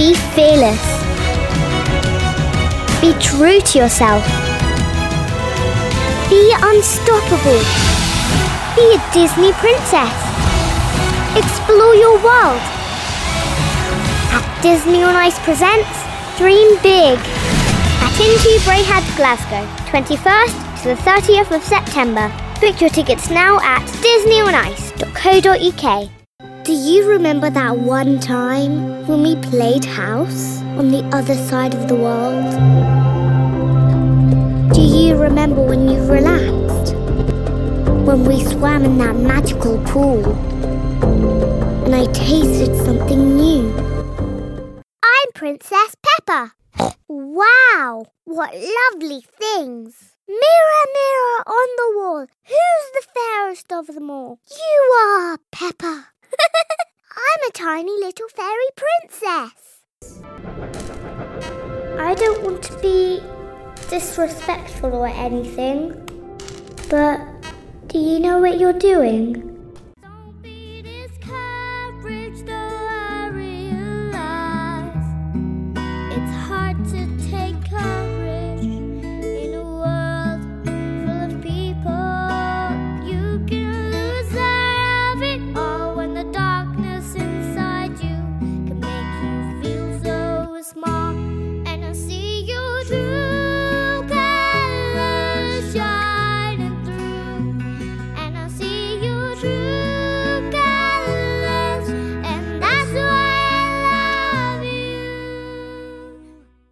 Be fearless. Be true to yourself. Be unstoppable. Be a Disney princess. Explore your world. At Disney on Ice presents Dream Big at intu Braehead, Glasgow, 21st to the 30th of September. Book your tickets now at disneyonice.co.uk. Do you remember that one time when we played house on the other side of the world? Do you remember when you relaxed? When we swam in that magical pool? And I tasted something new. I'm Princess Peppa. wow, what lovely things! Mirror, mirror on the wall, who's the fairest of them all? You are, Peppa. I'm a tiny little fairy princess. I don't want to be disrespectful or anything, but do you know what you're doing? To